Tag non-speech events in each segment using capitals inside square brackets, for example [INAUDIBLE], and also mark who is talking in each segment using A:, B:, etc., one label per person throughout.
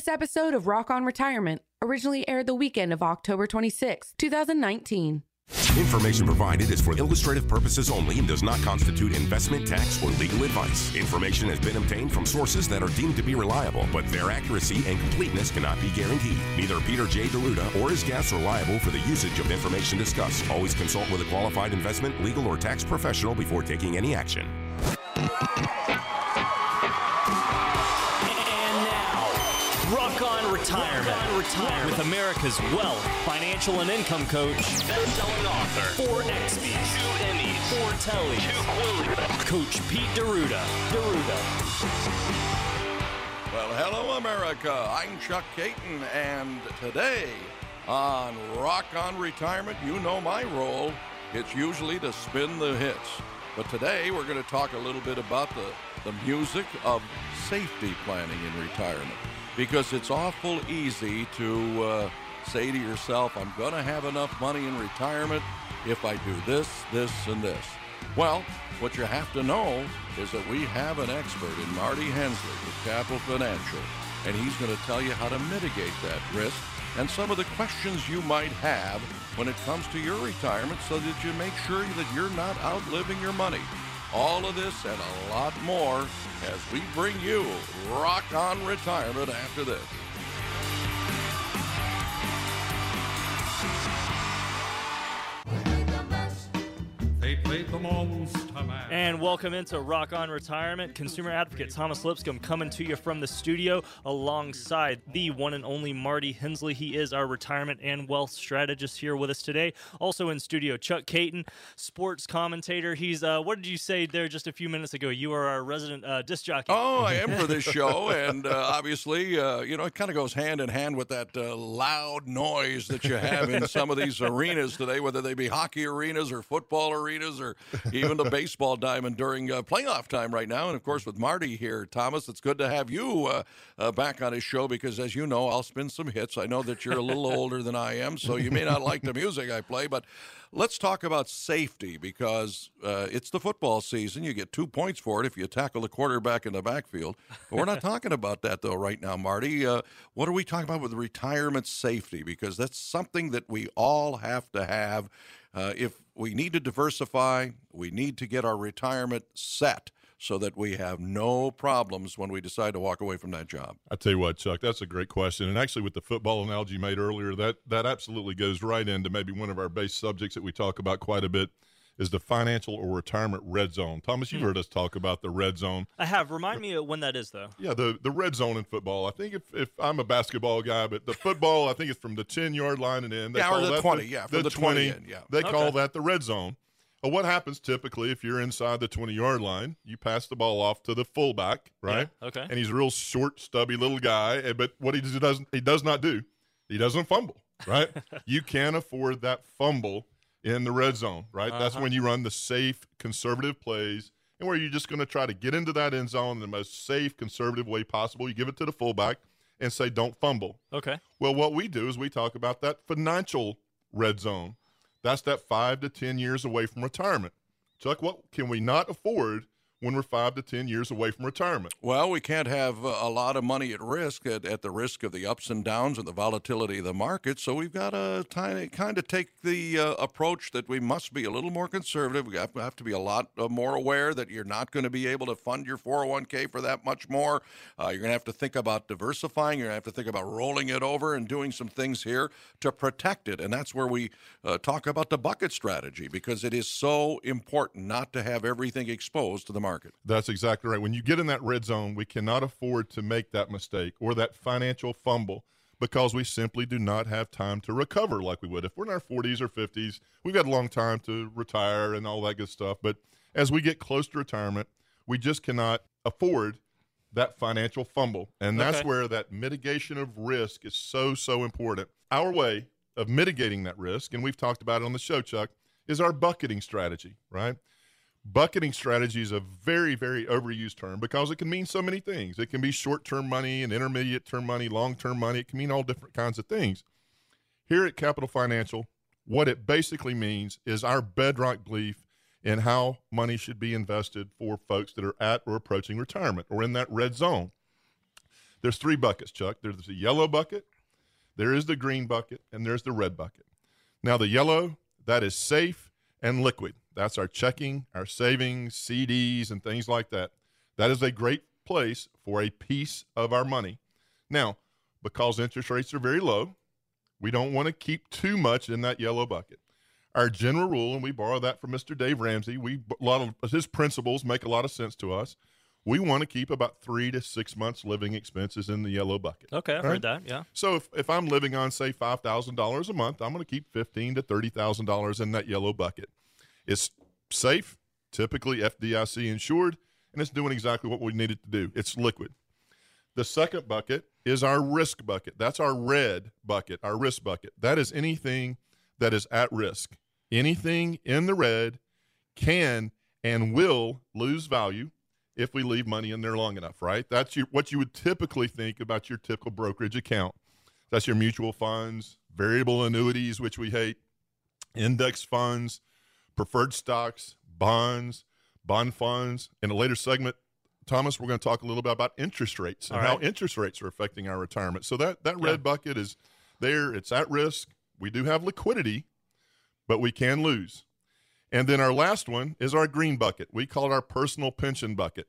A: This episode of Rock on Retirement originally aired the weekend of October 26, 2019.
B: Information provided is for illustrative purposes only and does not constitute investment, tax, or legal advice. Information has been obtained from sources that are deemed to be reliable, but their accuracy and completeness cannot be guaranteed. Neither Peter J. D'Arruda or his guests are liable for the usage of information discussed. Always consult with a qualified investment, legal, or tax professional before taking any action.
C: Retirement. On Retirement. With America's wealth, financial, and income coach, best-selling author, four XBs, two Emmys, four Tellys, two Quillies, Coach Pete Deruda. D'Arruda.
D: Well, hello, America. I'm Chuck Kaiton, and today on Rock on Retirement, you know my role. It's usually to spin the hits. But today we're going to talk a little bit about the, the music of safety planning in retirement because it's awful easy to uh, say to yourself, I'm going to have enough money in retirement if I do this, this, and this. Well, what you have to know is that we have an expert in Marty Hensley with Capital Financial, and he's going to tell you how to mitigate that risk and some of the questions you might have when it comes to your retirement so that you make sure that you're not outliving your money. All of this and a lot more as we bring you Rock on Retirement after this.
C: And welcome into Rock on Retirement. Consumer advocate Thomas Lipscomb coming to you from the studio alongside the one and only Marty Hensley. He is our retirement and wealth strategist here with us today. Also in studio, Chuck Kaiton, sports commentator. He's, uh, what did you say there just a few minutes ago? You are our resident uh, disc jockey.
D: Oh, I am for this show, [LAUGHS] and uh, obviously, uh, you know, it kind of goes hand in hand with that uh, loud noise that you have in some of these arenas today, whether they be hockey arenas or football arenas or even the baseball diamond during uh, playoff time right now. And of course, with Marty here, Thomas, it's good to have you uh, uh, back on his show because, as you know, I'll spin some hits. I know that you're a little older than I am, so you may not like the music I play, but let's talk about safety because uh, it's the football season. You get two points for it if you tackle the quarterback in the backfield. But we're not [LAUGHS] talking about that, though, right now, Marty. Uh, what are we talking about with retirement safety? Because that's something that we all have to have. Uh, if we need to diversify, we need to get our retirement set so that we have no problems when we decide to walk away from that job.
E: I tell you what, Chuck, that's a great question. And actually, with the football analogy made earlier, that that absolutely goes right into maybe one of our base subjects that we talk about quite a bit is the financial or retirement red zone. Thomas, you've heard us talk about the red zone.
C: I have. Remind me when that is, though.
E: Yeah, the, the red zone in football. I think if, if I'm a basketball guy, but the football, I think it's from the 10 yard line and in. They
D: Yeah, or the
E: that
D: 20, yeah, from the 20 in, yeah.
E: They call that the red zone. Well, what happens typically if you're inside the 20 yard line? You pass the ball off to the fullback, right?
C: Yeah, okay.
E: And he's a real short, stubby little guy. eh, But what he does, he does not do, he doesn't fumble, right? [LAUGHS] you can't afford that fumble in the red zone, right? That's
C: Uh-huh.
E: when you run the safe, conservative plays and where you're just going to try to get into that end zone in the most safe, conservative way possible. You give it to the fullback and say, don't fumble.
C: Okay.
E: Well, what we do is we talk about that financial red zone. That's that five to 10 years away from retirement. Chuck, what can we not afford when we're five to 10 years away from retirement?
D: Well, we can't have uh, a lot of money at risk at, at the risk of the ups and downs and the volatility of the market. So we've got to kind of take the uh, approach that we must be a little more conservative. We have, have to be a lot uh, more aware that you're not going to be able to fund your 401k for that much more. Uh, you're going to have to think about diversifying. You're going to have to think about rolling it over and doing some things here to protect it. And that's where we uh, talk about the bucket strategy because it is so important not to have everything exposed to the market.
E: That's exactly right. When you get in that red zone, we cannot afford to make that mistake or that financial fumble because we simply do not have time to recover like we would. If we're in our 40s or 50s, we've got a long time to retire and all that good stuff. But as we get close to retirement, we just cannot afford that financial fumble. And that's
C: Okay.
E: where that mitigation of risk is so, so important. Our way of mitigating that risk, and we've talked about it on the show, Chuck, is our bucketing strategy, right? Bucketing strategy is a very, very overused term because it can mean so many things. It can be short term money and intermediate term money, long term money. It can mean all different kinds of things. Here at Capital Financial, what it basically means is our bedrock belief in how money should be invested for folks that are at or approaching retirement or in that red zone. There's three buckets, Chuck. There's the yellow bucket, there is the green bucket, and there's the red bucket. Now, the yellow, that is safe and liquid. That's our checking, our savings, CDs, and things like that. That is a great place for a piece of our money. Now, because interest rates are very low, we don't want to keep too much in that yellow bucket. Our general rule, and we borrow that from Mr. Dave Ramsey, we a lot of his principles make a lot of sense to us. We want to keep about three to six months living expenses in the yellow bucket.
C: Okay, I've
E: Right.
C: heard that. Yeah.
E: So if, if I'm living on say five thousand dollars a month, I'm going to keep fifteen to thirty thousand dollars in that yellow bucket. It's safe, typically FDIC insured, and it's doing exactly what we need it to do. It's liquid. The second bucket is our risk bucket. That's our red bucket, our risk bucket. That is anything that is at risk. Anything in the red can and will lose value if we leave money in there long enough, right? That's your, what you would typically think about your typical brokerage account. That's your mutual funds, variable annuities, which we hate, index funds, preferred stocks, bonds, bond funds. In a later segment, Thomas, we're going to talk a little bit about interest rates and
C: All
E: how interest rates are affecting our retirement. So that that
C: Yeah.
E: red bucket is there. It's at risk. We do have liquidity, but we can lose. And then our last one is our green bucket. We call it our personal pension bucket.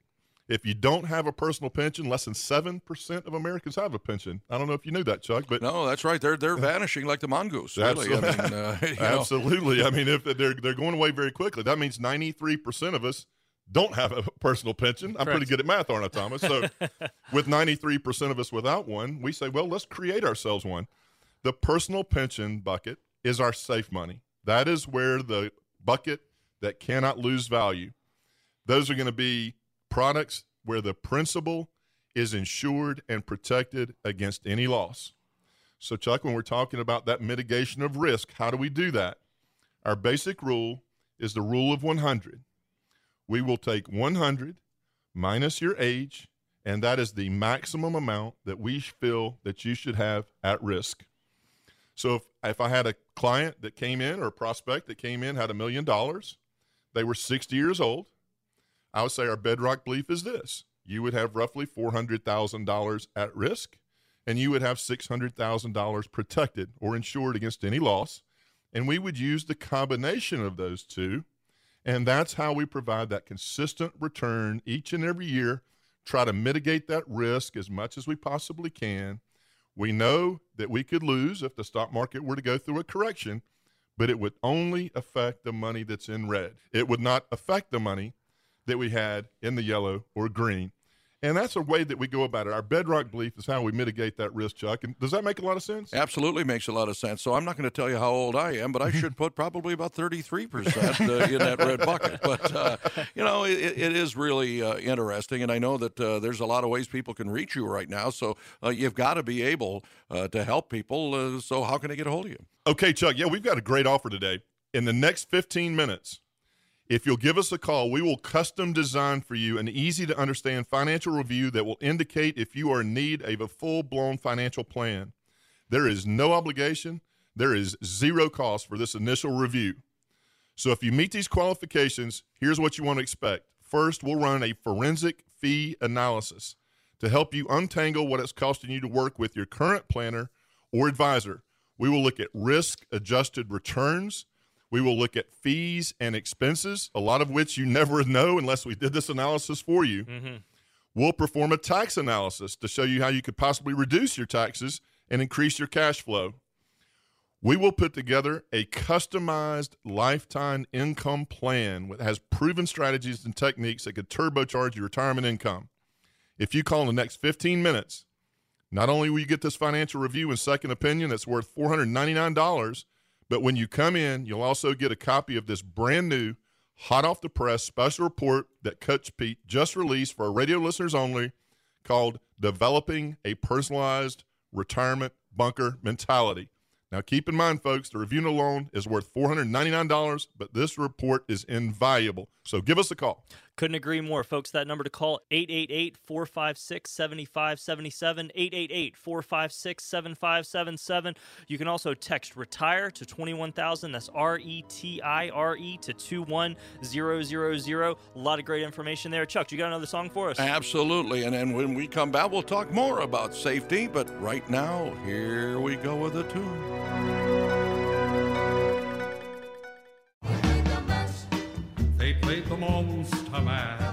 E: If you don't have a personal pension, less than 7% of Americans have a pension. I don't know if you knew that, Chuck, but
D: No, that's right. They're they're vanishing like the mongoose. Really. I mean, uh. [LAUGHS]
E: Absolutely. I mean, if they're they're going away very quickly, that means ninety three percent of us don't have a personal pension. I'm pretty good at math, aren't I, Thomas? So, [LAUGHS] with ninety three percent of us without one, we say, well, let's create ourselves one. The personal pension bucket is our safe money. That is where the bucket that cannot lose value. Those are going to be products where the principal is insured and protected against any loss. So, Chuck, when we're talking about that mitigation of risk, how do we do that? Our basic rule is the rule of 100. We will take 100 minus your age, and that is the maximum amount that we feel that you should have at risk. So, if, if I had a client that came in or a prospect that came in, had a million dollars, they were 60 years old, I would say our bedrock belief is this you would have roughly $400,000 at risk and you would have $600,000 protected or insured against any loss. And we would use the combination of those two. And that's how we provide that consistent return each and every year, try to mitigate that risk as much as we possibly can. We know that we could lose if the stock market were to go through a correction, but it would only affect the money that's in red. It would not affect the money that we had in the yellow or green. And that's a way that we go about it. Our bedrock belief is how we mitigate that risk, Chuck. And does that make a lot of sense?
D: Absolutely makes a lot of sense. So I'm not going to tell you how old I am, but I [LAUGHS] should put probably about 33% uh, in that red bucket. [LAUGHS] But, uh, you know, it, it is really uh, interesting. And I know that uh, there's a lot of ways people can reach you right now. So uh, you've got to be able uh, to help people. Uh, so how can they get a hold of you?
E: Okay, Chuck. Yeah, we've got a great offer today. In the next 15 minutes, if you'll give us a call, we will custom design for you an easy to understand financial review that will indicate if you are in need of a full blown financial plan. There is no obligation, there is zero cost for this initial review. So if you meet these qualifications, here's what you want to expect. First, we'll run a forensic fee analysis to help you untangle what it's costing you to work with your current planner or advisor. We will look at risk adjusted returns. We will look at fees and expenses, a lot of which you [LAUGHS] never know unless we did this analysis for you. Mm-hmm. We'll perform a tax analysis to show you how you could possibly reduce your taxes and increase your cash flow. We will put together a customized lifetime income plan that has proven strategies and techniques that could turbocharge your retirement income. If you call in the next 15 minutes, not only will you get this financial review and second opinion that's worth $499, but when you come in, you'll also get a copy of this brand new, hot off the press special report that Coach Pete just released for our radio listeners only called Developing a Personalized Retirement Bunker Mentality. Now, keep in mind, folks, the review alone is worth $499, but this report is invaluable. So give us a call.
C: Couldn't agree more, folks. That number to call 888 456 7577. 888 456 7577. You can also text retire to 21000. That's R E T I R E to 21000. A lot of great information there. Chuck, you got another song for us?
D: Absolutely. And then when we come back, we'll talk more about safety. But right now, here we go with a tune.
F: Monster Mash.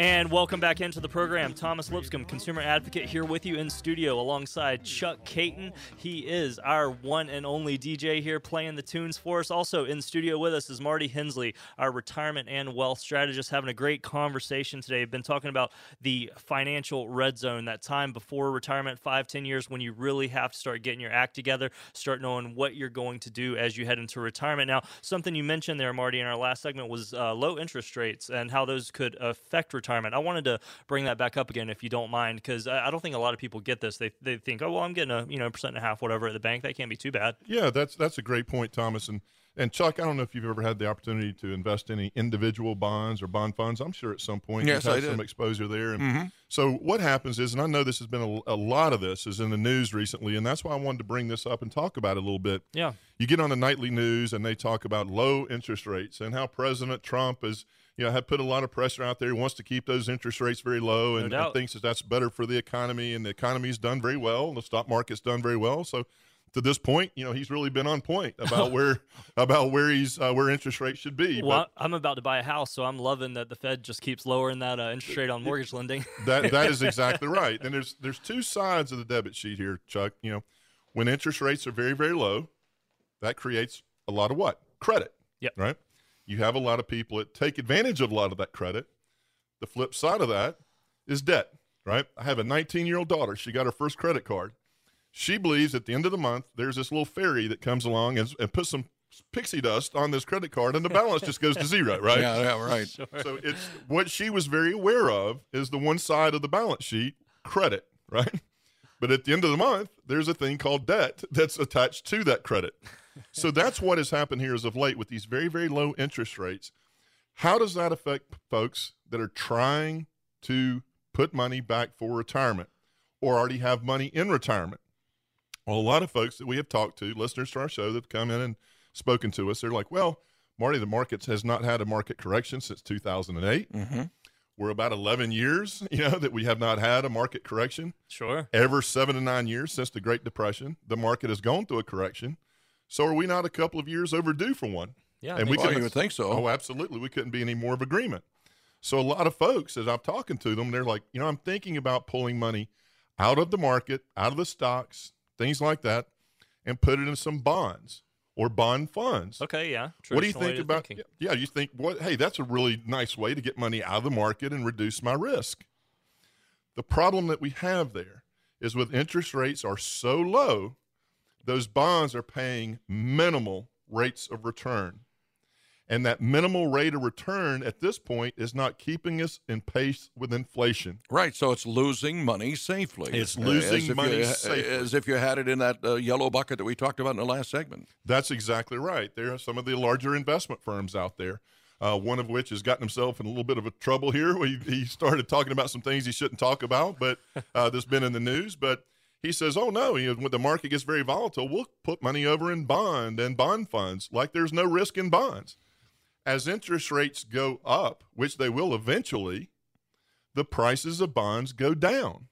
C: And welcome back into the program. Thomas Lipscomb, consumer advocate, here with you in studio alongside Chuck Kaiton. He is our one and only DJ here playing the tunes for us. Also in studio with us is Marty Hensley, our retirement and wealth strategist, having a great conversation today. Been talking about the financial red zone, that time before retirement, five, ten years, when you really have to start getting your act together, start knowing what you're going to do as you head into retirement. Now, something you mentioned there, Marty, in our last segment was uh, low interest rates and how those could affect retirement. I wanted to bring that back up again, if you don't mind, because I, I don't think a lot of people get this. They, they think, oh well, I'm getting a you know percent and a half, whatever, at the bank. That can't be too bad.
E: Yeah, that's that's a great point, Thomas. And and Chuck, I don't know if you've ever had the opportunity to invest in any individual bonds or bond funds. I'm sure at some point
D: Yes,
E: you've had some exposure there. And mm-hmm. so what happens is, and I know this has been a, a lot of this is in the news recently, and that's why I wanted to bring this up and talk about it a little bit.
C: Yeah.
E: You get on the nightly news and they talk about low interest rates and how President Trump is, you know, had put a lot of pressure out there. He wants to keep those interest rates very low and, and thinks that that's better for the economy. And the economy's done very well. And the stock market's done very well. So to this point, you know, he's really been on point about [LAUGHS] where about where he's uh, where interest rates should be.
C: Well, I'm about to buy a house, so I'm loving that the Fed just keeps lowering that uh, interest rate on mortgage lending. [LAUGHS]
E: That that is exactly [LAUGHS] right. And there's there's two sides of the debit sheet here, Chuck. You know, when interest rates are very very low, that creates a lot of what credit.
C: Yep.
E: Right. You have a lot of people that take advantage of a lot of that credit. The flip side of that is debt. Right. I have a 19 year old daughter. She got her first credit card. She believes at the end of the month there's this little fairy that comes along and, and puts some pixie dust on this credit card, and the balance just goes to zero. [LAUGHS] Right.
D: Yeah, yeah, right.
E: So it's what she was very aware of is the one side of the balance sheet, credit, right? But at the end of the month, there's a thing called debt that's attached to that credit. So that's what has happened here as of late with these very, very low interest rates. How does that affect folks that are trying to put money back for retirement or already have money in retirement? Well, a lot of folks that we have talked to, listeners to our show that have come in and spoken to us, they're like, well, Marty, the markets has not had a market correction since 2008.
D: Mm-hmm.
E: We're about 11 years, [LAUGHS] you know, that we have not had a market correction.
C: Sure.
E: Ever seven to nine years since the Great Depression, the market has gone through a correction. So are we not a couple of years overdue for one?
C: Yeah.
E: and we
C: think-
D: Well,
E: couldn't-
D: you would think so.
E: Oh, absolutely. We couldn't be any more of agreement. So a lot of folks, as I'm talking to them, they're like, you know, I'm thinking about pulling money out of the market, out of the stocks, things like that, and put it in some bonds or bond funds.
C: okay. Yeah.
E: What do you think about?
C: thinking.
E: Yeah, you think what? Hey, that's a really nice way to get money out of the market and reduce my risk. The problem that we have there is with interest rates are so low, those bonds are paying minimal rates of return. And that minimal rate of return at this point is not keeping us in pace with inflation.
D: Right, so it's losing money safely.
E: It's losing
D: as
E: money
D: you,
E: safely.
D: As if you had it in that uh, yellow bucket that we talked about in the last segment.
E: That's exactly right. There are some of the larger investment firms out there. Uh, one of which has gotten himself in a little bit of a trouble here. He, he started talking about some things he shouldn't talk about, but [LAUGHS] uh, that's been in the news. But he says, "Oh no, you know, when the market gets very volatile, we'll put money over in bond and bond funds, like there's no risk in bonds. As interest rates go up, which they will eventually, the prices of bonds go down.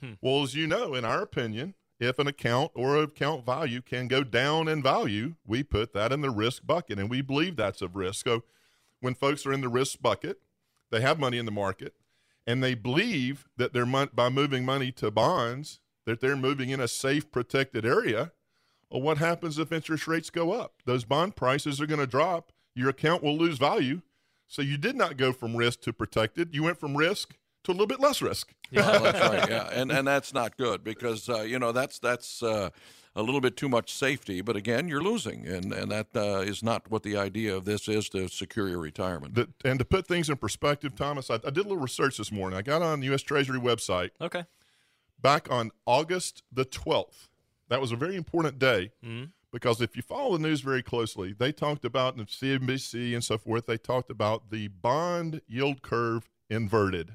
E: Hmm. Well, as you know, in our opinion, if an account or account value can go down in value, we put that in the risk bucket, and we believe that's a risk. So, when folks are in the risk bucket, they have money in the market, and they believe that they're mon- by moving money to bonds that they're moving in a safe, protected area. Well, what happens if interest rates go up? Those bond prices are going to drop. Your account will lose value. So you did not go from risk to protected. You went from risk to a little bit less risk.
D: Well, [LAUGHS] that's right. Yeah, and and that's not good because uh, you know that's that's uh, a little bit too much safety. But again, you're losing, and and that uh, is not what the idea of this is to secure your retirement.
E: that, and to put things in perspective, Thomas, I, I did a little research this morning. I got on the U.S. Treasury website
C: Okay.
E: back on August the 12th. That was a very important day because if you follow the news very closely, they talked about in CNBC and so forth, they talked about the bond yield curve inverted.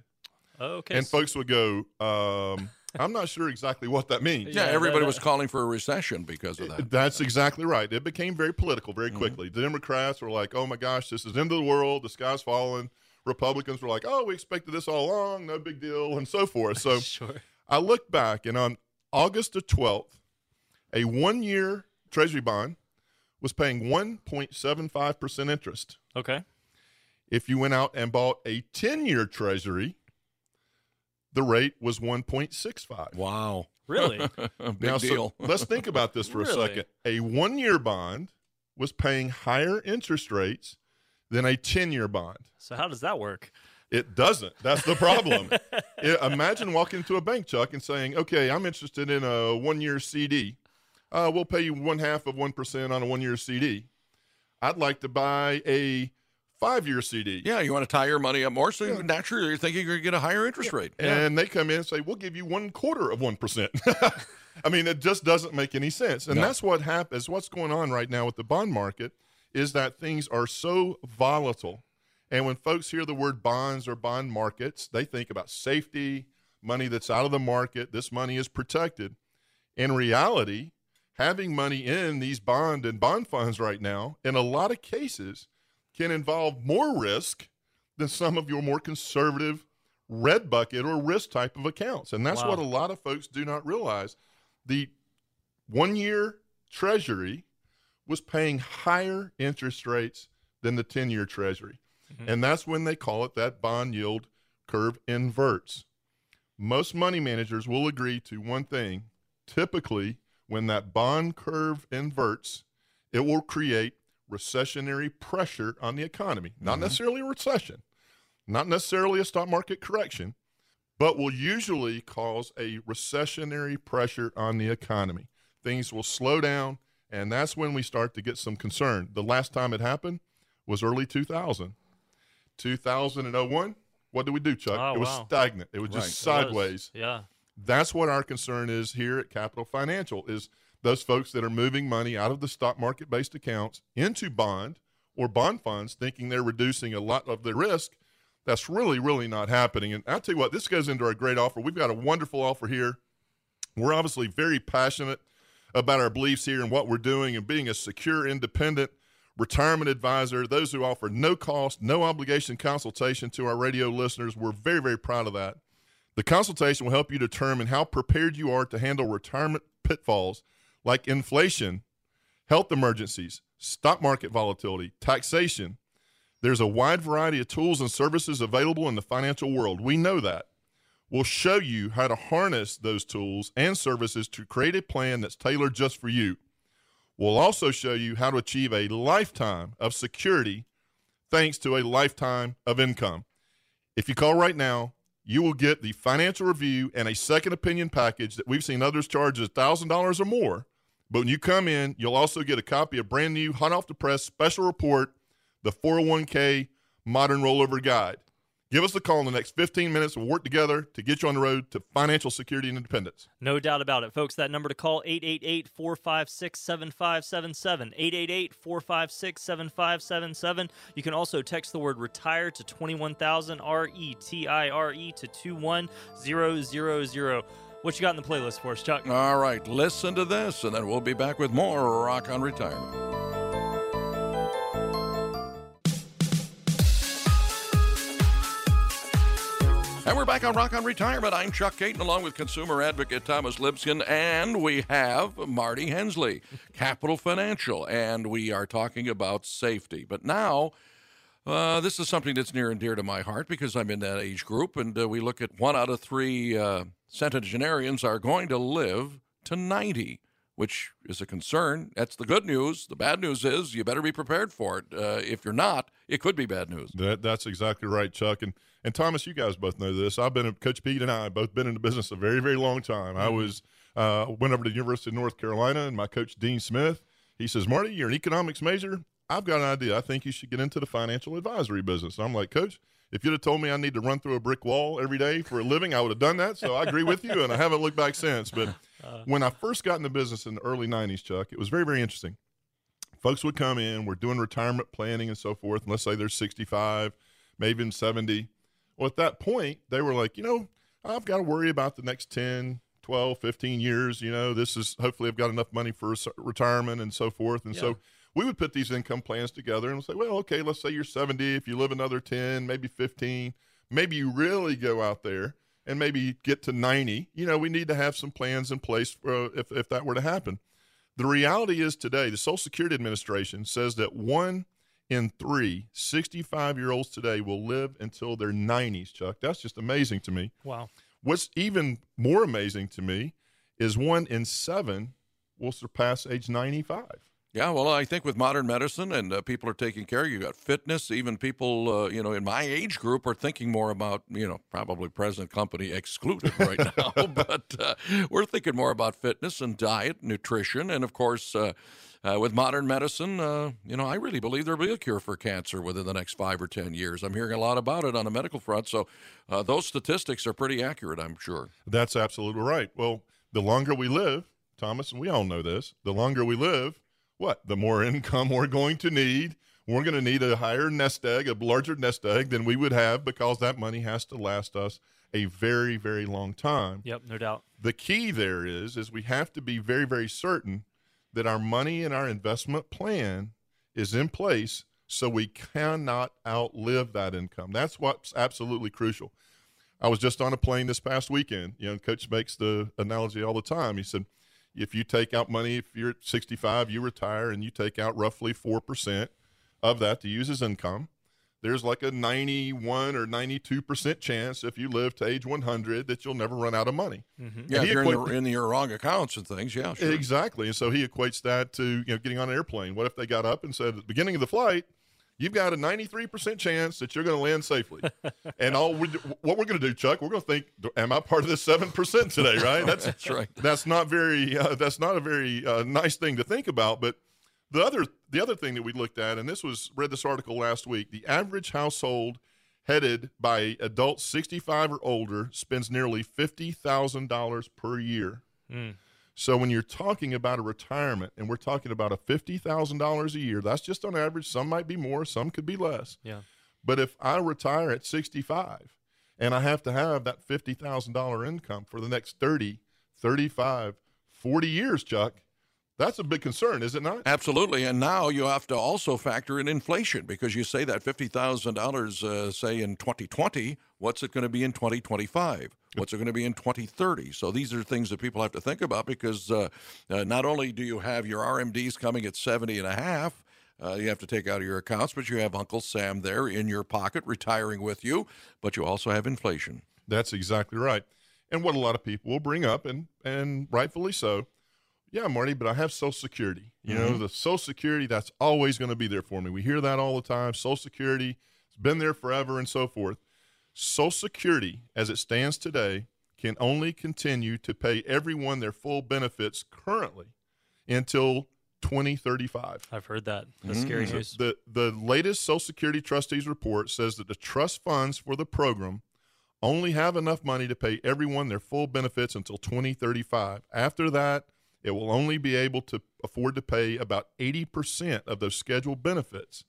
C: Okay.
E: and folks would go, um, I'm not sure exactly what that means.
D: Yeah,
C: Yeah,
D: everybody was calling for a recession because of that.
E: That's exactly right. It became very political very quickly. The Democrats were like, "Oh my gosh, this is the end of the world. The sky's falling." Republicans were like, "Oh, we expected this all along. No big deal," and so forth. So [LAUGHS]
C: sure.
E: I look back, and on August the twelfth, a one-year Treasury bond was paying one point seven five percent interest.
C: Okay.
E: If you went out and bought a ten-year Treasury, the rate was one point six five.
D: Wow.
C: Really? [LAUGHS]
D: Big
E: now, so
D: deal. [LAUGHS]
E: let's think about this for a
C: Really?
E: second. A one year bond was paying higher interest rates than a 10 year bond.
C: so how does that work?
E: It doesn't. That's the problem. [LAUGHS] I- imagine walking into a bank, Chuck, and saying, okay, I'm interested in a one year CD. Uh, we'll pay you one half of 1% on a one year CD. I'd like to buy a five year CD.
D: yeah, you want to tie your money up more, so you naturally you're thinking you're going to get a higher interest rate.
E: And they come in and say, we'll give you one quarter of 1%. [LAUGHS] I mean, it just doesn't make any sense. And
D: No.
E: that's what happens. What's going on right now with the bond market is that things are so volatile. And when folks hear the word bonds or bond markets, they think about safety, money that's out of the market. This money is protected. In reality, having money in these bond and bond funds right now, in a lot of cases, can involve more risk than some of your more conservative red bucket or risk type of accounts. And that's
C: Wow.
E: what a lot of folks do not realize. The one year treasury was paying higher interest rates than the 10 year treasury. Mm-hmm. And that's when they call it that bond yield curve inverts. Most money managers will agree to one thing. Typically, when that bond curve inverts, it will create recessionary pressure on the economy. Not mm-hmm. necessarily a recession, not necessarily a stock market correction, but will usually cause a recessionary pressure on the economy. Things will slow down, and that's when we start to get some concern. The last time it happened was early 2000. 2001, what did we do, Chuck?
C: Oh,
E: it was
C: wow.
E: stagnant. It was
D: Right.
E: just
C: It was.
E: sideways
C: Yeah.
E: That's what our concern is here at Capital Financial is those folks that are moving money out of the stock market based accounts into bond or bond funds thinking they're reducing a lot of the risk. That's really really not happening. And i'll tell you what this goes into our great offer. We've got a wonderful offer here. We're obviously very passionate about our beliefs here and what we're doing and being a secure independent retirement advisor those who offer no cost no obligation consultation to our radio listeners. We're very very proud of that the consultation will help you determine how prepared you are to handle retirement pitfalls like inflation, health emergencies, stock market volatility, taxation. There's a wide variety of tools and services available in the financial world. We know that. We'll show you how to harness those tools and services to create a plan that's tailored just for you. We'll also show you how to achieve a lifetime of security thanks to a lifetime of income. If you call right now, you will get the financial review and a second opinion package that we've seen others charge $1,000 or more. But when you come in, you'll also get a copy of brand new, hot off the press special report, the 401k Modern Rollover Guide. Give us a call in the next 15 minutes. We'll work together to get you on the road to financial security and independence.
C: No doubt about it, folks. That number to call 888-456-7577. 888-456-7577. You can also text the word retire to 21000 R E T I R E to 21000. What you got in the playlist for us, Chuck?
D: All right, listen to this, and then we'll be back with more Rock on Retirement. And we're back on Rock on Retirement. I'm Chuck Kaiton, along with consumer advocate Thomas Lipscomb, and we have Marty Hensley, Capital Financial, and we are talking about safety. But now, uh, this is something that's near and dear to my heart because I'm in that age group, and uh, we look at one out of three uh, centenarians are going to live to 90, which is a concern. That's the good news. The bad news is you better be prepared for it. Uh, if you're not, it could be bad news.
E: That, that's exactly right, Chuck. And and Thomas, you guys both know this. I've been a, Coach Pete and I have both been in the business a very very long time. I was uh, went over to the University of North Carolina, and my coach Dean Smith, he says, Marty, you're an economics major. I've got an idea. I think you should get into the financial advisory business. And I'm like, Coach, if you'd have told me I need to run through a brick wall every day for a living, I would have done that. So I agree with you, and I haven't looked back since. But Uh-huh. when I first got in the business in the early 90s, Chuck, it was very, very interesting. Folks would come in, we're doing retirement planning and so forth. And let's say they're 65, maybe even 70. Well, at that point, they were like, you know, I've got to worry about the next 10, 12, 15 years. You know, this is hopefully I've got enough money for retirement and so forth. And
C: Yeah.
E: so we would put these income plans together and say, well, okay, let's say you're 70. If you live another 10, maybe 15, maybe you really go out there and maybe get to 90. You know, we need to have some plans in place for, uh, if, if that were to happen. The reality is today, the Social Security Administration says that one in three 65 year olds today will live until their 90s, Chuck. That's just amazing to me.
C: Wow.
E: What's even more amazing to me is one in seven will surpass age 95.
D: Yeah, well, I think with modern medicine and uh, people are taking care, you got fitness. Even people, uh, you know, in my age group are thinking more about, you know, probably present company excluded right [LAUGHS] now, but uh, we're thinking more about fitness and diet, nutrition, and of course, uh, uh, with modern medicine, uh, you know, I really believe there'll be a cure for cancer within the next five or ten years. I'm hearing a lot about it on the medical front, so those statistics are pretty accurate, I'm sure.
E: That's absolutely right. Well, the longer we live, Thomas, and we all know this, the longer we live, what? The more income we're going to need. We're going to need a higher nest egg, a larger nest egg than we would have because that money has to last us a very, very long time.
C: Yep, no doubt.
E: The key there is is we have to be very, very certain that our money and our investment plan is in place so we cannot outlive that income. That's what's absolutely crucial. I was just on a plane this past weekend. You know, Coach makes the analogy all the time. He said, if you take out money, if you're at 65, you retire, and you take out roughly 4% of that to use as income, there's like a 91 or 92% chance if you live to age 100 that you'll never run out of money.
D: Mm-hmm.
E: Yeah,
D: if you're in, the, in your wrong accounts and things, yeah, sure.
E: Exactly. And so he equates that to, you know, getting on an airplane. What if they got up and said at the beginning of the flight, you've got a 93% chance that you're going to land safely. [LAUGHS] and all we, what we're going to do, Chuck, we're going to think, am I part of this 7% today, right? That's, [LAUGHS]
D: That's right.
E: That's not very, uh, that's not a very uh, nice thing to think about. But the other, the other thing that we looked at, and this was, read this article last week, the average household headed by adults 65 or older spends nearly $50,000 per year. So when you're talking about a retirement and we're talking about a $50,000 a year, that's just on average. Some might be more, some could be less.
C: Yeah.
E: But if I retire at 65 and I have to have that $50,000 income for the next 30, 35, 40 years, Chuck, that's a big concern, is it not?
D: Absolutely, and now you have to also factor in inflation because you say that fifty thousand uh, dollars, say in 2020, what's it going to be in 2025? What's it going to be in 2030? So these are things that people have to think about because uh, uh, not only do you have your RMDs coming at 70 and a half, uh, you have to take out of your accounts, but you have Uncle Sam there in your pocket retiring with you, but you also have inflation.
E: That's exactly right. And what a lot of people will bring up, and and rightfully so, yeah, Marty, but I have Social Security. You know, mm-hmm. the Social Security that's always going to be there for me. We hear that all the time. Social Security, it's been there forever, and so forth. Social Security, as it stands today, can only continue to pay everyone their full benefits currently until 2035.
C: I've heard that. That's mm-hmm.
E: scary
C: news.
E: The the latest Social Security trustees report says that the trust funds for the program only have enough money to pay everyone their full benefits until 2035. After that, it will only be able to afford to pay about 80% of those scheduled benefits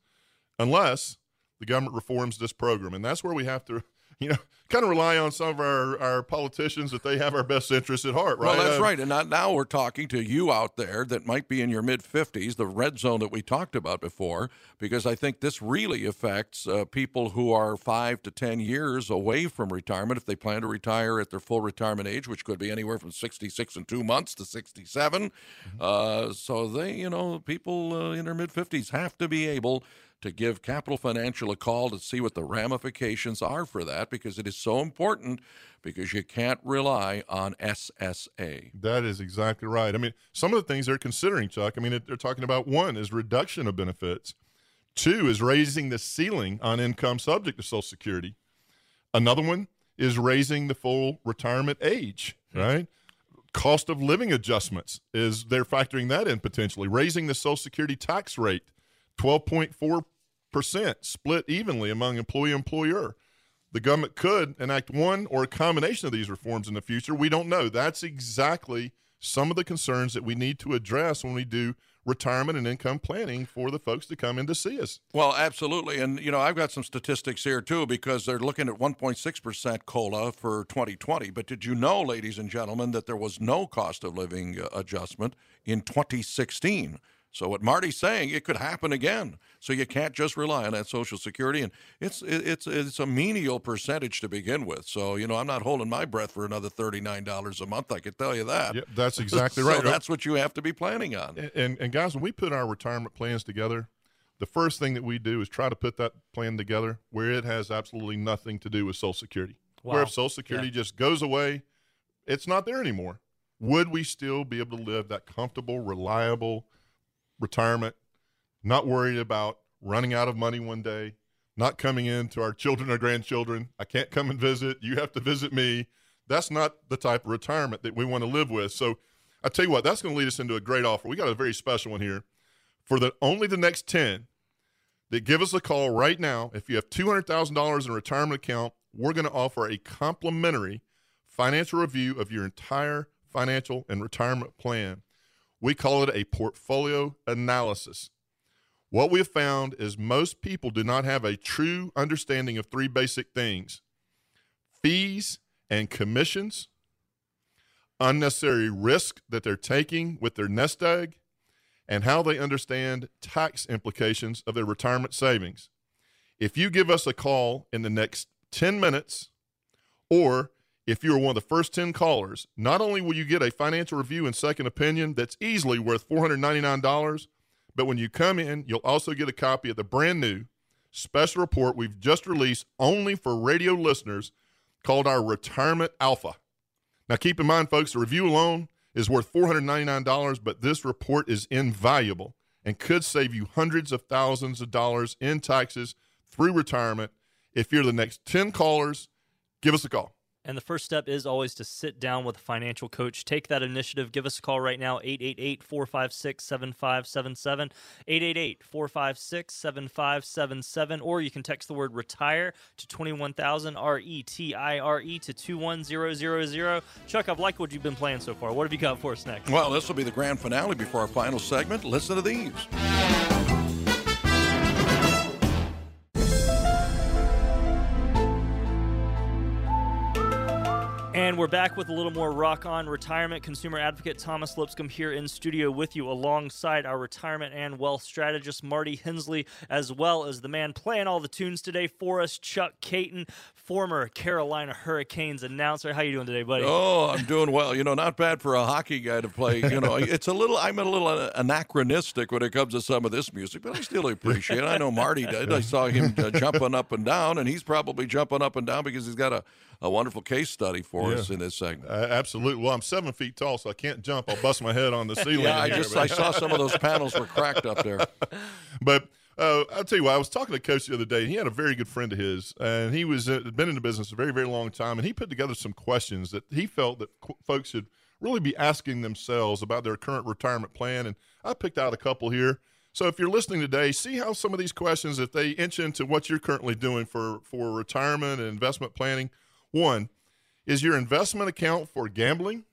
E: unless the government reforms this program. And that's where we have to, you know, [LAUGHS] kind of rely on some of our, our politicians that they have our best interests at heart, right?
D: Well, that's
E: Uh,
D: right. And not, now we're talking to you out there that might be in your mid 50s, the red zone that we talked about before, because I think this really affects uh, people who are five to 10 years away from retirement if they plan to retire at their full retirement age, which could be anywhere from 66 and two months to 67. Uh, so they, you know, people uh, in their mid 50s have to be able to give Capital Financial a call to see what the ramifications are for that because it is so important because you can't rely on SSA.
E: That is exactly right. I mean, some of the things they're considering, Chuck, I mean, they're talking about one is reduction of benefits, two is raising the ceiling on income subject to Social Security. Another one is raising the full retirement age, hmm. right? Cost of living adjustments is they're factoring that in potentially. Raising the Social Security tax rate, 12.4% split evenly among employee employer. The government could enact one or a combination of these reforms in the future. We don't know. That's exactly some of the concerns that we need to address when we do retirement and income planning for the folks to come in to see us.
D: Well, absolutely. And, you know, I've got some statistics here, too, because they're looking at 1.6% COLA for 2020. But did you know, ladies and gentlemen, that there was no cost of living uh, adjustment in 2016? So what Marty's saying, it could happen again. So you can't just rely on that Social Security, and it's it's it's a menial percentage to begin with. So you know, I'm not holding my breath for another thirty nine dollars a month. I can tell you that.
E: Yep, that's [LAUGHS] exactly
D: so
E: right.
D: That's what you have to be planning on.
E: And, and and guys, when we put our retirement plans together, the first thing that we do is try to put that plan together where it has absolutely nothing to do with Social Security.
C: Wow.
E: Where if Social Security
C: Yeah.
E: just goes away, it's not there anymore. Would we still be able to live that comfortable, reliable retirement, not worried about running out of money one day, not coming in to our children or grandchildren? I can't come and visit. You have to visit me. That's not the type of retirement that we want to live with. So I tell you what, that's going to lead us into a great offer. We got a very special one here for the only the next 10 that give us a call right now. If you have $200,000 in a retirement account, we're going to offer a complimentary financial review of your entire financial and retirement plan. We call it a portfolio analysis. What we have found is most people do not have a true understanding of three basic things fees and commissions, unnecessary risk that they're taking with their nest egg, and how they understand tax implications of their retirement savings. If you give us a call in the next 10 minutes, or if you're one of the first 10 callers, not only will you get a financial review and second opinion that's easily worth $499, but when you come in, you'll also get a copy of the brand new special report we've just released only for radio listeners called our Retirement Alpha. Now, keep in mind, folks, the review alone is worth $499, but this report is invaluable and could save you hundreds of thousands of dollars in taxes through retirement. If you're the next 10 callers, give us a call.
C: And the first step is always to sit down with a financial coach. Take that initiative. Give us a call right now, 888 456 7577. 888 456 7577. Or you can text the word retire to 21000 R E T I R E to 21000. Chuck, I've liked what you've been playing so far. What have you got for us next?
D: Well, this will be the grand finale before our final segment. Listen to these.
C: We're back with a little more rock on retirement. Consumer advocate Thomas Lipscomb here in studio with you alongside our retirement and wealth strategist Marty Hensley, as well as the man playing all the tunes today for us, Chuck Kaiton, former Carolina Hurricanes announcer. How you doing today, buddy?
D: Oh, I'm doing well. You know, not bad for a hockey guy to play. You know, [LAUGHS] it's a little. I'm a little anachronistic when it comes to some of this music, but I still appreciate it. I know Marty did. I saw him uh, jumping up and down, and he's probably jumping up and down because he's got a, a wonderful case study for
E: Yeah.
D: us in this segment.
E: Uh, absolutely. Well, I'm seven feet tall, so I can't jump. I'll bust my head on the [LAUGHS] ceiling.
D: Yeah, I
E: here,
D: just
E: but-
D: I saw some of those panels were cracked up there. [LAUGHS]
E: But uh, I'll tell you what, I was talking to Coach the other day, and he had a very good friend of his, and he was uh, been in the business a very, very long time, and he put together some questions that he felt that qu- folks should really be asking themselves about their current retirement plan, and I picked out a couple here. So if you're listening today, see how some of these questions, if they inch into what you're currently doing for for retirement and investment planning. One, is your investment account for gambling?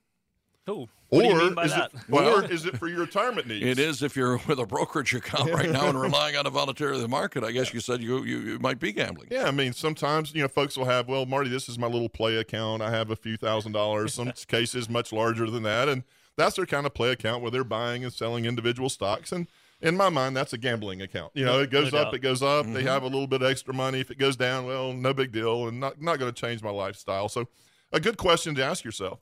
C: What do you mean by
E: is
C: that?
E: It, [LAUGHS]
D: Well-
E: or is it for your retirement needs?
D: It is if you're with a brokerage account right now and relying on the volatility of the market. I guess you said you you, you might be gambling.
E: Yeah, I mean, sometimes you know, folks will have, well, Marty, this is my little play account. I have a few thousand dollars. Some [LAUGHS] cases much larger than that, and that's their kind of play account where they're buying and selling individual stocks. And in my mind, that's a gambling account. You know, it goes
C: No
E: up,
C: doubt.
E: it goes up. They have a little bit of extra money. If it goes down, well, no big deal, and not not going to change my lifestyle. So, a good question to ask yourself.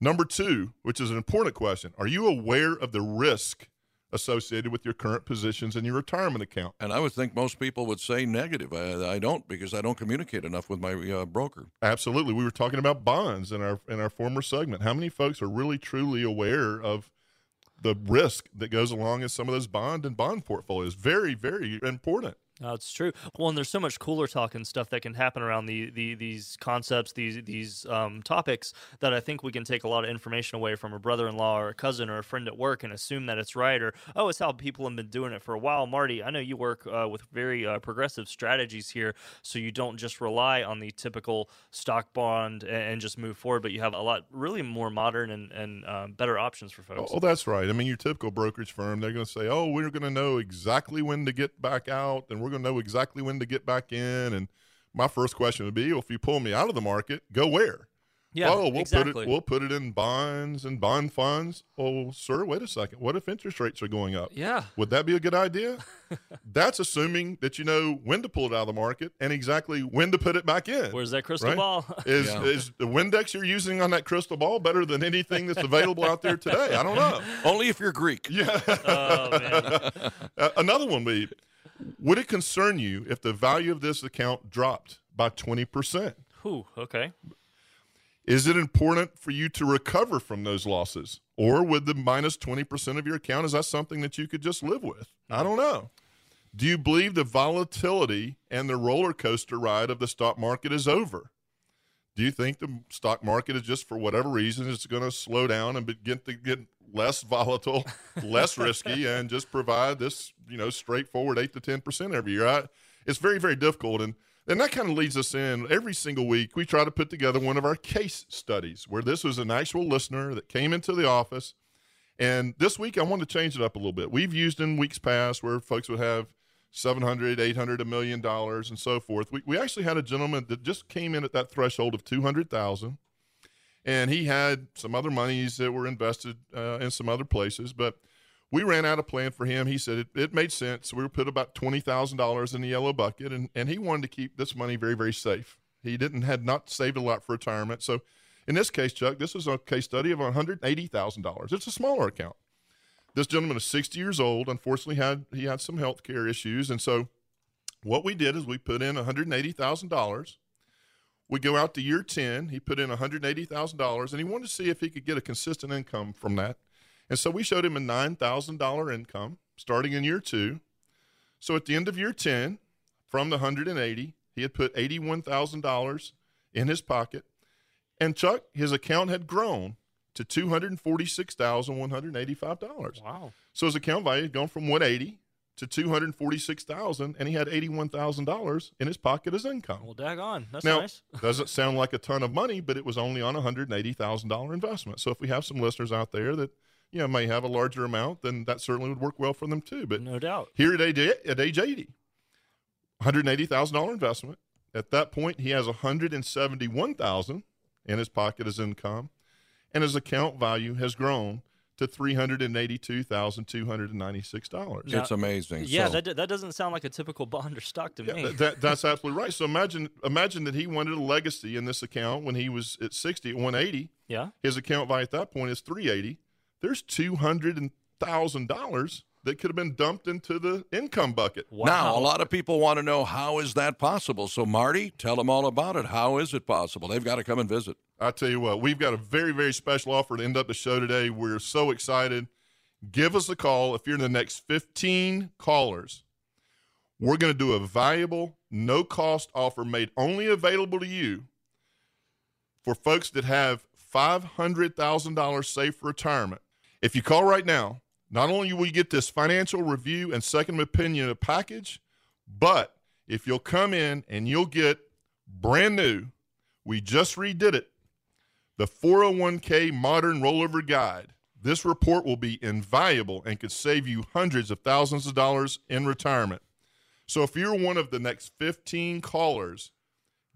E: Number two, which is an important question, are you aware of the risk associated with your current positions in your retirement account?
D: And I would think most people would say negative. I, I don't because I don't communicate enough with my uh, broker.
E: Absolutely. We were talking about bonds in our in our former segment. How many folks are really truly aware of the risk that goes along in some of those bond and bond portfolios? Very, very important.
C: No, it's true. Well, and there's so much cooler talk and stuff that can happen around the, the these concepts, these these um, topics that I think we can take a lot of information away from a brother-in-law or a cousin or a friend at work and assume that it's right or oh, it's how people have been doing it for a while. Marty, I know you work uh, with very uh, progressive strategies here, so you don't just rely on the typical stock bond and, and just move forward, but you have a lot really more modern and and um, better options for folks.
E: Oh, that's right. I mean, your typical brokerage firm, they're going to say, "Oh, we're going to know exactly when to get back out, and we're going to know exactly when to get back in." And my first question would be, well, if you pull me out of the market, go where?
C: yeah,
E: oh, we'll
C: exactly.
E: put it we'll put it in bonds and bond funds. Oh, sir, wait a second. What if interest rates are going up?
C: yeah.
E: Would that be a good idea? [LAUGHS] That's assuming that you know when to pull it out of the market and exactly when to put it back in.
C: Where's that crystal
E: Right?
C: ball? [LAUGHS]
E: Is
D: Yeah.
E: is the Windex you're using on that crystal ball better than anything that's available out there today? I don't know.
D: Only if you're Greek.
E: Yeah.
C: oh man. [LAUGHS]
E: Uh, another one would be, would it concern you if the value of this account dropped by 20%?
C: Whew, okay.
E: Is it important for you to recover from those losses? Or would the minus 20% of your account, is that something that you could just live with? I don't know. Do you believe the volatility and the roller coaster ride of the stock market is over? Do you think the stock market is just for whatever reason it's going to slow down and begin to get less volatile, [LAUGHS] less risky, and just provide this you know straightforward eight to ten percent every year? I, it's very very difficult, and and that kind of leads us in every single week. We try to put together one of our case studies where this was an actual listener that came into the office, and this week I want to change it up a little bit. We've used in weeks past where folks would have 700 800 a million dollars and so forth we, we actually had a gentleman that just came in at that threshold of 200000 and he had some other monies that were invested uh, in some other places but we ran out a plan for him he said it, it made sense we put about $20000 in the yellow bucket and, and he wanted to keep this money very very safe he didn't had not saved a lot for retirement so in this case chuck this is a case study of $180000 it's a smaller account this gentleman is 60 years old. Unfortunately, had he had some health care issues, and so what we did is we put in 180 thousand dollars. We go out to year 10. He put in 180 thousand dollars, and he wanted to see if he could get a consistent income from that. And so we showed him a nine thousand dollar income starting in year two. So at the end of year 10, from the 180, he had put 81 thousand dollars in his pocket, and Chuck, his account had grown to two hundred forty-six thousand one hundred eighty-five dollars.
C: Wow.
E: So his account value had gone from one eighty to two hundred forty-six thousand, and he had eighty-one thousand dollars in his pocket as income.
C: Well, daggone. That's
E: now,
C: nice. [LAUGHS]
E: doesn't sound like a ton of money, but it was only on a hundred eighty thousand dollar investment. So if we have some listeners out there that you know may have a larger amount, then that certainly would work well for them too. But
C: No doubt.
E: here at age, at age 80, $180,000 investment. At that point, he has 171000 in his pocket as income, and his account value has grown to $382,296.
D: It's amazing.
C: Yeah,
D: So-
C: that, that doesn't sound like a typical bond or stock to
E: Yeah,
C: me.
E: that, that- that's absolutely right. So imagine imagine that he wanted a legacy in this account when he was at 60 at 180.
C: yeah.
E: His account value at that point is 380. There's $200,000 that could have been dumped into the income bucket.
C: Wow.
D: Now, a lot of people want to know how is that possible. So, Marty, tell them all about it. How is it possible? They've got to come and visit.
E: I tell you what, we've got a very, very special offer to end up the show today. We're so excited. Give us a call if you're in the next 15 callers. We're going to do a valuable, no cost offer made only available to you for folks that have $500,000 saved for retirement. If you call right now, not only will you get this financial review and second opinion package, but if you'll come in and you'll get brand new, we just redid it, the 401k Modern Rollover Guide. This report will be invaluable and could save you hundreds of thousands of dollars in retirement. So if you're one of the next 15 callers,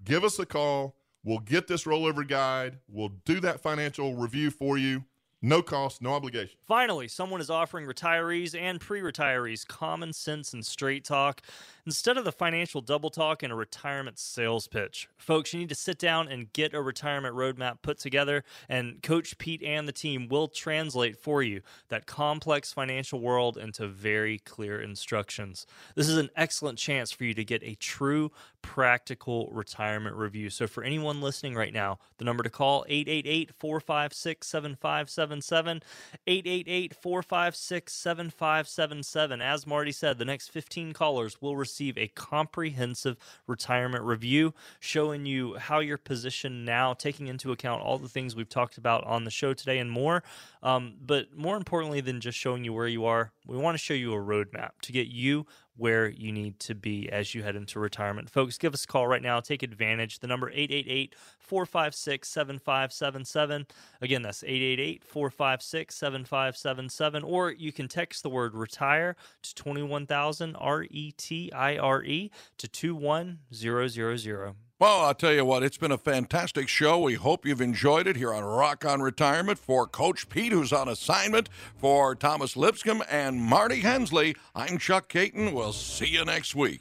E: give us a call. We'll get this rollover guide. We'll do that financial review for you. No cost, no obligation.
C: Finally, someone is offering retirees and pre retirees common sense and straight talk instead of the financial double talk and a retirement sales pitch. Folks, you need to sit down and get a retirement roadmap put together, and Coach Pete and the team will translate for you that complex financial world into very clear instructions. This is an excellent chance for you to get a true practical retirement review. So, for anyone listening right now, the number to call 888 456 7577 7577, 888 456 7577. As Marty said, the next 15 callers will receive a comprehensive retirement review showing you how you're positioned now, taking into account all the things we've talked about on the show today and more. Um, but more importantly than just showing you where you are, we want to show you a roadmap to get you where you need to be as you head into retirement. Folks, give us a call right now. Take advantage. The number 888-456-7577. Again, that's 888-456-7577 or you can text the word retire to 21000 R E T I R E to 21000.
D: Well, I'll tell you what, it's been a fantastic show. We hope you've enjoyed it here on Rock on Retirement. For Coach Pete, who's on assignment, for Thomas Lipscomb and Marty Hensley, I'm Chuck Kaiton. We'll see you next week.